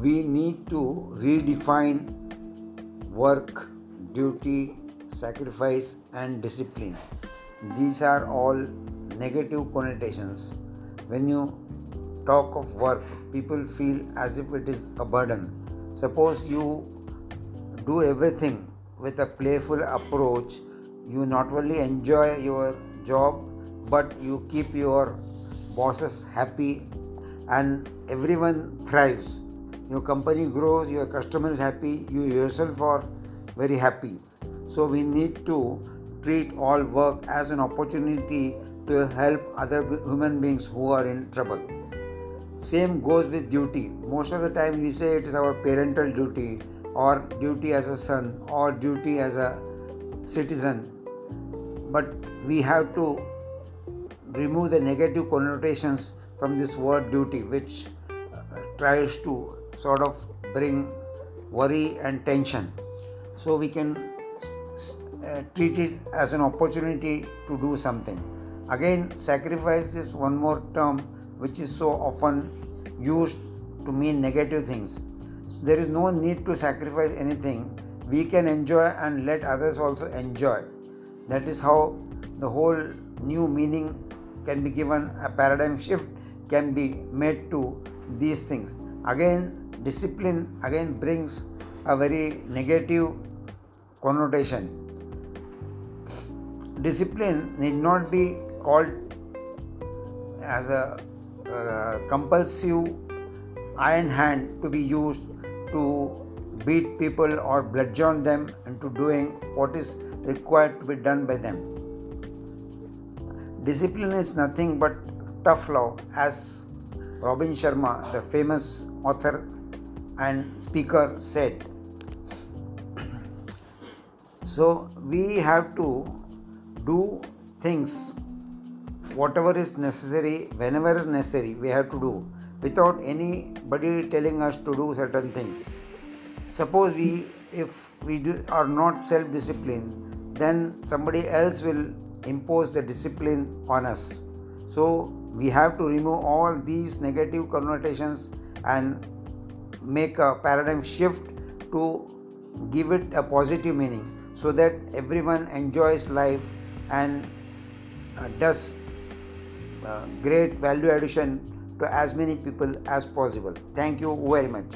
we need to redefine work, duty, sacrifice, and discipline. These are all negative connotations. When you talk of work, people feel as if it is a burden. Suppose you do everything with a playful approach, you not only enjoy your job but you keep your bosses happy and everyone thrives your company grows, your customer is happy, you yourself are very happy. So we need to treat all work as an opportunity to help other human beings who are in trouble. Same goes with duty. Most of the time we say it is our parental duty or duty as a son or duty as a citizen. But we have to remove the negative connotations from this word duty, which uh, tries to sort of bring worry and tension. So we can uh, treat it as an opportunity to do something. Again, sacrifice is one more term which is so often used to mean negative things. So there is no need to sacrifice anything. We can enjoy and let others also enjoy. That is how the whole new meaning can be given, a paradigm shift can be made to these things. Again, discipline again brings a very negative connotation. Discipline need not be called as a uh, compulsive iron hand to be used to beat people or bludgeon them into doing what is required to be done by them. Discipline is nothing but tough love, as Robin Sharma, the famous author, and speaker said. so we have to do things whatever is necessary whenever is necessary we have to do without anybody telling us to do certain things suppose we if we do, are not self disciplined then somebody else will impose the discipline on us so we have to remove all these negative connotations and make a paradigm shift to give it a positive meaning so that everyone enjoys life and uh, does uh, great value addition to as many people as possible. Thank you very much.